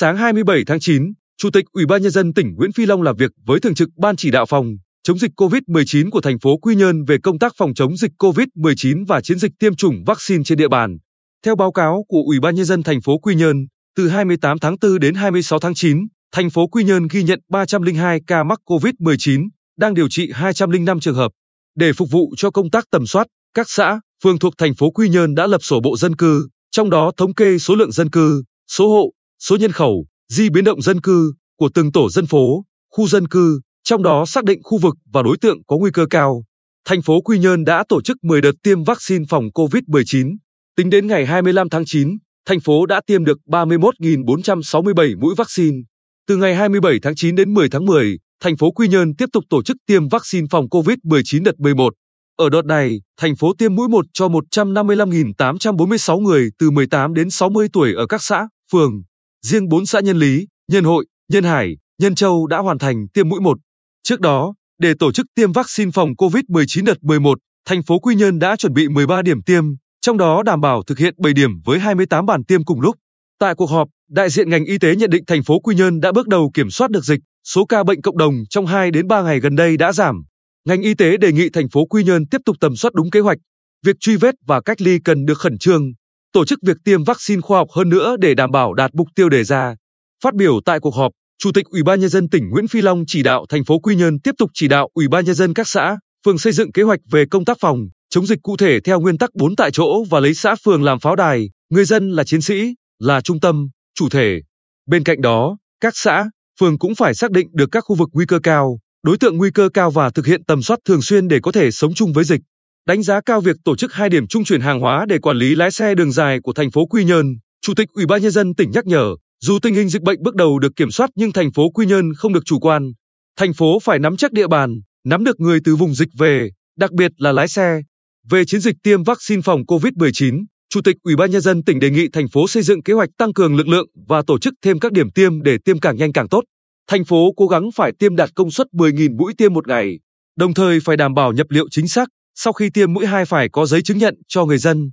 Sáng 27 tháng 9, Chủ tịch Ủy ban nhân dân tỉnh Nguyễn Phi Long làm việc với thường trực Ban chỉ đạo phòng chống dịch COVID-19 của thành phố Quy Nhơn về công tác phòng chống dịch COVID-19 và chiến dịch tiêm chủng vaccine trên địa bàn. Theo báo cáo của Ủy ban nhân dân thành phố Quy Nhơn, từ 28 tháng 4 đến 26 tháng 9, thành phố Quy Nhơn ghi nhận 302 ca mắc COVID-19, đang điều trị 205 trường hợp. Để phục vụ cho công tác tầm soát, các xã, phường thuộc thành phố Quy Nhơn đã lập sổ bộ dân cư, trong đó thống kê số lượng dân cư, số hộ, số nhân khẩu, di biến động dân cư của từng tổ dân phố, khu dân cư, trong đó xác định khu vực và đối tượng có nguy cơ cao. Thành phố Quy Nhơn đã tổ chức 10 đợt tiêm vaccine phòng COVID-19. Tính đến ngày 25 tháng 9, thành phố đã tiêm được 31.467 mũi vaccine. Từ ngày 27 tháng 9 đến 10 tháng 10, thành phố Quy Nhơn tiếp tục tổ chức tiêm vaccine phòng COVID-19 đợt 11. Ở đợt này, thành phố tiêm mũi 1 cho 155.846 người từ 18 đến 60 tuổi ở các xã, phường. Riêng 4 xã Nhân Lý, Nhân Hội, Nhân Hải, Nhân Châu đã hoàn thành tiêm mũi 1. Trước đó, để tổ chức tiêm vaccine phòng COVID-19 đợt 11, thành phố Quy Nhơn đã chuẩn bị 13 điểm tiêm, trong đó đảm bảo thực hiện 7 điểm với 28 bản tiêm cùng lúc. Tại cuộc họp, đại diện ngành y tế nhận định thành phố Quy Nhơn đã bước đầu kiểm soát được dịch, số ca bệnh cộng đồng trong 2 đến 3 ngày gần đây đã giảm. Ngành y tế đề nghị thành phố Quy Nhơn tiếp tục tầm soát đúng kế hoạch. Việc truy vết và cách ly cần được khẩn trương, tổ chức việc tiêm vaccine khoa học hơn nữa để đảm bảo đạt mục tiêu đề ra. Phát biểu tại cuộc họp, Chủ tịch Ủy ban nhân dân tỉnh Nguyễn Phi Long chỉ đạo thành phố Quy Nhơn tiếp tục chỉ đạo Ủy ban nhân dân các xã, phường xây dựng kế hoạch về công tác phòng chống dịch cụ thể theo nguyên tắc 4 tại chỗ và lấy xã phường làm pháo đài, người dân là chiến sĩ, là trung tâm, chủ thể. Bên cạnh đó, các xã, phường cũng phải xác định được các khu vực nguy cơ cao, đối tượng nguy cơ cao và thực hiện tầm soát thường xuyên để có thể sống chung với dịch. Đánh giá cao việc tổ chức hai điểm trung chuyển hàng hóa để quản lý lái xe đường dài của thành phố Quy Nhơn, Chủ tịch Ủy ban nhân dân tỉnh nhắc nhở, dù tình hình dịch bệnh bước đầu được kiểm soát nhưng thành phố Quy Nhơn không được chủ quan. Thành phố phải nắm chắc địa bàn, nắm được người từ vùng dịch về, đặc biệt là lái xe. Về chiến dịch tiêm vaccine phòng COVID-19, Chủ tịch Ủy ban nhân dân tỉnh đề nghị thành phố xây dựng kế hoạch tăng cường lực lượng và tổ chức thêm các điểm tiêm để tiêm càng nhanh càng tốt. Thành phố cố gắng phải tiêm đạt công suất 10.000 mũi tiêm một ngày, đồng thời phải đảm bảo nhập liệu chính xác, sau khi tiêm mũi 2 phải có giấy chứng nhận cho người dân.